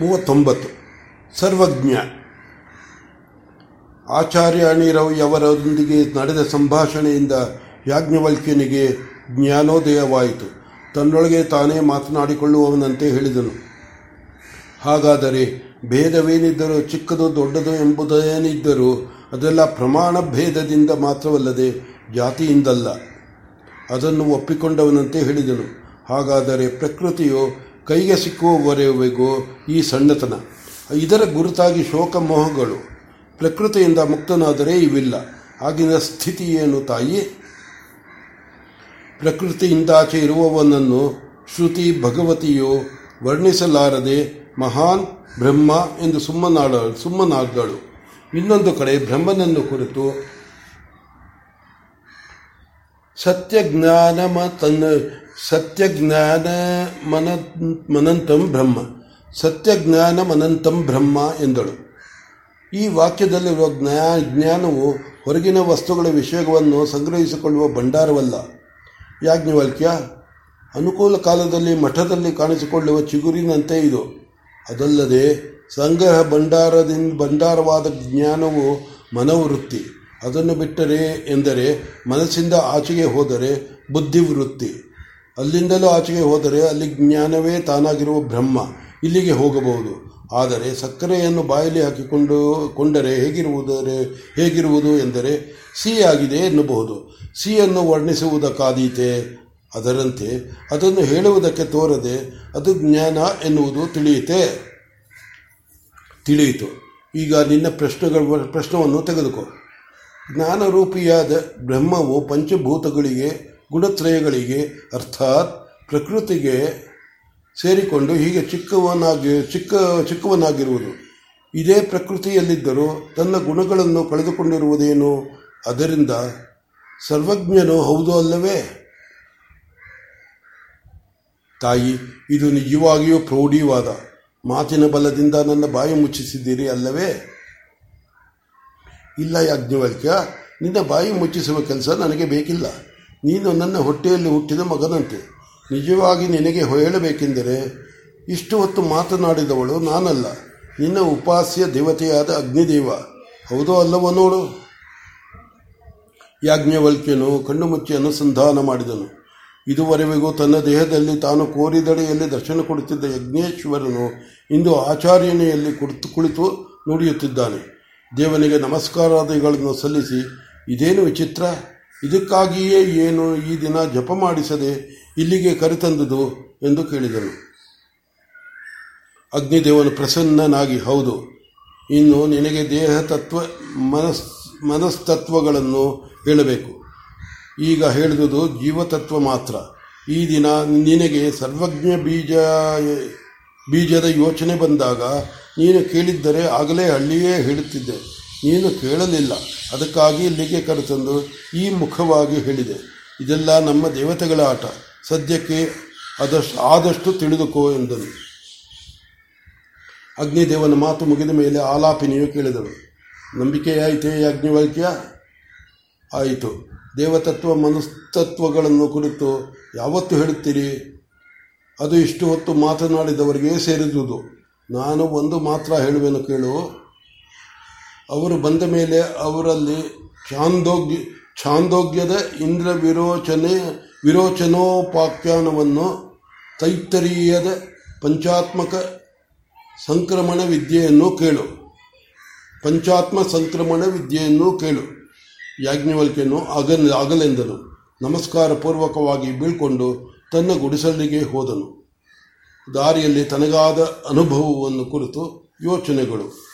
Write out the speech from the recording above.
ಮೂವತ್ತೊಂಬತ್ತು. ಸರ್ವಜ್ಞ. ಆಚಾರ್ಯ ಅಣಿರವಿಯವರೊಂದಿಗೆ ನಡೆದ ಸಂಭಾಷಣೆಯಿಂದ ಯಾಜ್ಞವಲ್ಕ್ಯನಿಗೆ ಜ್ಞಾನೋದಯವಾಯಿತು. ತನ್ನೊಳಗೆ ತಾನೇ ಮಾತನಾಡಿಕೊಳ್ಳುವವನಂತೆ ಹೇಳಿದನು. ಹಾಗಾದರೆ ಭೇದವೇನಿದ್ದರೂ ಚಿಕ್ಕದು ದೊಡ್ಡದು ಎಂಬುದೇನಿದ್ದರೂ ಅದೆಲ್ಲ ಪ್ರಮಾಣ ಭೇದದಿಂದ ಮಾತ್ರವಲ್ಲದೆ ಜಾತಿಯಿಂದಲ್ಲ. ಅದನ್ನು ಒಪ್ಪಿಕೊಂಡವನಂತೆ ಹೇಳಿದನು. ಹಾಗಾದರೆ ಪ್ರಕೃತಿಯು ಕೈಗೆ ಸಿಕ್ಕುವವರೆಗೂ ಈ ಸಣ್ಣತನ. ಇದರ ಗುರುತಾಗಿ ಶೋಕ ಮೋಹಗಳು ಪ್ರಕೃತಿಯಿಂದ ಮುಕ್ತನಾದರೆ ಇವಿಲ್ಲ. ಆಗಿನ ಸ್ಥಿತಿ ಏನು ತಾಯಿ ಪ್ರಕೃತಿಯಿಂದಾಚೆ ಇರುವವನನ್ನು ಶ್ರುತಿ ಭಗವತಿಯು ವರ್ಣಿಸಲಾರದೆ ಮಹಾನ್ ಬ್ರಹ್ಮ ಎಂದು ಸುಮ್ಮನಾಡ ಸುಮ್ಮನಾದಳು ಇನ್ನೊಂದು ಕಡೆ ಬ್ರಹ್ಮನನ್ನು ಕುರಿತು ಸತ್ಯಜ್ಞಾನ ತನ್ನ ಸತ್ಯಜ್ಞಾನ ಮನ ಮನಂತಂ ಬ್ರಹ್ಮ. ಸತ್ಯಜ್ಞಾನ ಮನಂತಂ ಬ್ರಹ್ಮ ಎಂದಳು. ಈ ವಾಕ್ಯದಲ್ಲಿರುವ ಜ್ಞಾ ಜ್ಞಾನವು ಹೊರಗಿನ ವಸ್ತುಗಳ ವಿಷಯವನ್ನು ಸಂಗ್ರಹಿಸಿಕೊಳ್ಳುವ ಭಂಡಾರವಲ್ಲ. ಯಾಜ್ಞವಲ್ಕ್ಯ, ಅನುಕೂಲ ಕಾಲದಲ್ಲಿ ಮಠದಲ್ಲಿ ಕಾಣಿಸಿಕೊಳ್ಳುವ ಚಿಗುರಿನಂತೆ ಇದು. ಅದಲ್ಲದೆ ಸಂಗ್ರಹ ಭಂಡಾರದಿಂದ ಭಂಡಾರವಾದ ಜ್ಞಾನವು ಮನವೃತ್ತಿ. ಅದನ್ನು ಬಿಟ್ಟರೆ ಎಂದರೆ ಮನಸ್ಸಿಂದ ಆಚೆಗೆ ಹೋದರೆ ಬುದ್ಧಿವೃತ್ತಿ. ಅಲ್ಲಿಂದಲೂ ಆಚೆಗೆ ಹೋದರೆ ಅಲ್ಲಿ ಜ್ಞಾನವೇ ತಾನಾಗಿರುವ ಬ್ರಹ್ಮ, ಇಲ್ಲಿಗೆ ಹೋಗಬಹುದು. ಆದರೆ ಸಕ್ಕರೆಯನ್ನು ಬಾಯಲ್ಲಿ ಹಾಕಿಕೊಂಡು ಕೊಂಡರೆ ಹೇಗಿರುವುದರೆ, ಹೇಗಿರುವುದು ಎಂದರೆ ಸಿಹಿಯಾಗಿದೆ ಎನ್ನಬಹುದು. ಸಿಹಿಯನ್ನು ವರ್ಣಿಸುವುದಕ್ಕಾದೀತೆ, ಅದರಂತೆ ಅದನ್ನು ಹೇಳುವುದಕ್ಕೆ ತೋರದೆ ಅದು ಜ್ಞಾನ ಎನ್ನುವುದು ತಿಳಿಯುತ್ತೆ ತಿಳಿಯಿತು. ಈಗ ನಿನ್ನ ಪ್ರಶ್ನೆಗಳ ಪ್ರಶ್ನವನ್ನು ತೆಗೆದುಕೋ. ಜ್ಞಾನರೂಪಿಯಾದ ಬ್ರಹ್ಮವು ಪಂಚಭೂತಗಳಿಗೆ, ಗುಣತ್ರಯಗಳಿಗೆ, ಅರ್ಥಾತ್ ಪ್ರಕೃತಿಗೆ ಸೇರಿಕೊಂಡು ಹೀಗೆ ಚಿಕ್ಕವನಾಗಿ, ಚಿಕ್ಕ, ಚಿಕ್ಕವನಾಗಿರುವುದು. ಇದೇ ಪ್ರಕೃತಿಯಲ್ಲಿದ್ದರೂ ತನ್ನ ಗುಣಗಳನ್ನು ಕಳೆದುಕೊಂಡಿರುವುದೇನು? ಅದರಿಂದ ಸರ್ವಜ್ಞನು ಹೌದು ಅಲ್ಲವೇ? ತಾಯಿ, ಇದು ನಿಜವಾಗಿಯೂ ಪ್ರೌಢೀವಾದ. ಮಾತಿನ ಬಲದಿಂದ ನನ್ನ ಬಾಯಿ ಮುಚ್ಚಿಸಿದ್ದೀರಿ ಅಲ್ಲವೇ? ಇಲ್ಲ ಯಾಜ್ಞವಲ್ಕ್ಯ ನಿನ್ನ ಬಾಯಿ ಮುಚ್ಚಿಸುವ ಕೆಲಸ ನನಗೆ ಬೇಕಿಲ್ಲ. ನೀನು ನನ್ನ ಹೊಟ್ಟೆಯಲ್ಲಿ ಹುಟ್ಟಿದ ಮಗನಂತೆ. ನಿಜವಾಗಿ ನಿನಗೆ ಹೇಳಬೇಕೆಂದರೆ, ಇಷ್ಟು ಹೊತ್ತು ಮಾತನಾಡಿದವಳು ನಾನಲ್ಲ. ನಿನ್ನ ಉಪಾಸ್ಯ ದೇವತೆಯಾದ ಅಗ್ನಿದೇವ. ಹೌದೋ ಅಲ್ಲವೋ ನೋಡು. ಯಾಜ್ಞವಲ್ಕ್ಯನು ಕಣ್ಣು ಮುಚ್ಚಿ ಅನುಸಂಧಾನ ಮಾಡಿದನು. ಇದುವರೆಗೂ ತನ್ನ ದೇಹದಲ್ಲಿ ತಾನು ಕೋರಿದಡೆಯಲ್ಲಿ ದರ್ಶನ ಕೊಡುತ್ತಿದ್ದ ಯಜ್ಞೇಶ್ವರನು ಇಂದು ಆಚಾರ್ಯನೆಯಲ್ಲಿ ಕುಳಿತು ಕುಳಿತು ನುಡಿಯುತ್ತಿದ್ದಾನೆ. ದೇವನಿಗೆ ನಮಸ್ಕಾರಾದಿಗಳನ್ನು ಸಲ್ಲಿಸಿ, ಇದೇನು ವಿಚಿತ್ರ? ಇದಕ್ಕಾಗಿಯೇ ಏನು ಈ ದಿನ ಜಪ ಮಾಡಿಸದೆ ಇಲ್ಲಿಗೆ ಕರೆತಂದುದು? ಎಂದು ಕೇಳಿದನು. ಅಗ್ನಿದೇವನು ಪ್ರಸನ್ನನಾಗಿ, ಹೌದು, ಇನ್ನು ನಿನಗೆ ದೇಹ ತತ್ವ ಮನಸ್, ಮನಸ್ತತ್ವಗಳನ್ನು ಹೇಳಬೇಕು. ಈಗ ಹೇಳಿದುದು ಜೀವತತ್ವ ಮಾತ್ರ. ಈ ದಿನ ನಿನಗೆ ಸರ್ವಜ್ಞ ಬೀಜ, ಬೀಜದ ಯೋಚನೆ ಬಂದಾಗ ನೀನು ಕೇಳಿದ್ದರೆ ಆಗಲೇ ಹಳ್ಳಿಯೇ ಹೇಳುತ್ತಿದ್ದೆ. ನೀನು ಕೇಳಲಿಲ್ಲ. ಅದಕ್ಕಾಗಿ ಇಲ್ಲಿಗೆ ಕರೆತಂದು ಈ ಮುಖವಾಗಿ ಹೇಳಿದೆ. ಇದೆಲ್ಲ ನಮ್ಮ ದೇವತೆಗಳ ಆಟ. ಸದ್ಯಕ್ಕೆ ಅದಷ್ಟು ಆದಷ್ಟು ತಿಳಿದುಕೋ ಎಂದನು. ಅಗ್ನಿದೇವನ ಮಾತು ಮುಗಿದ ಮೇಲೆ ಆಲಾಪಿನಿಯು ಕೇಳಿದಳು. ನಂಬಿಕೆಯಾಯಿತೇ ಅಗ್ನಿವಾಕ್ಯ? ಆಯಿತು. ದೇವತತ್ವ ಮನಸ್ತತ್ವಗಳನ್ನು ಕುರಿತು ಯಾವತ್ತು ಹೇಳುತ್ತೀರಿ? ಅದು ಇಷ್ಟು ಹೊತ್ತು ಮಾತನಾಡಿದವರಿಗೆ ಸೇರಿದುದು. ನಾನು ಒಂದು ಮಾತ್ರ ಹೇಳುವೆನು ಕೇಳು. ಅವರು ಬಂದ ಮೇಲೆ ಅವರಲ್ಲಿ ಛಾಂದೋಗ್ಯ, ಛಾಂದೋಗ್ಯದ ಇಂದ್ರ ವಿರೋಚನೆ, ವಿರೋಚನೋಪಾಖ್ಯಾನವನ್ನು ತೈತ್ತರೀಯದ ಪಂಚಾತ್ಮಕ ಸಂಕ್ರಮಣ ವಿದ್ಯೆಯನ್ನು ಕೇಳು. ಪಂಚಾತ್ಮ ಸಂಕ್ರಮಣ ವಿದ್ಯೆಯನ್ನು ಕೇಳು. ಯಾಜ್ಞವಲ್ಕೆಯನ್ನು ಅಗನ್ ಆಗಲೆಂದನು ನಮಸ್ಕಾರ ಪೂರ್ವಕವಾಗಿ ಬೀಳ್ಕೊಂಡು ತನ್ನ ಗುಡಿಸಲಿಗೆ ಹೋದನು. ದಾರಿಯಲ್ಲಿ ತನಗಾದ ಅನುಭವವನ್ನು ಕುರಿತು ಯೋಚನೆಗಳು.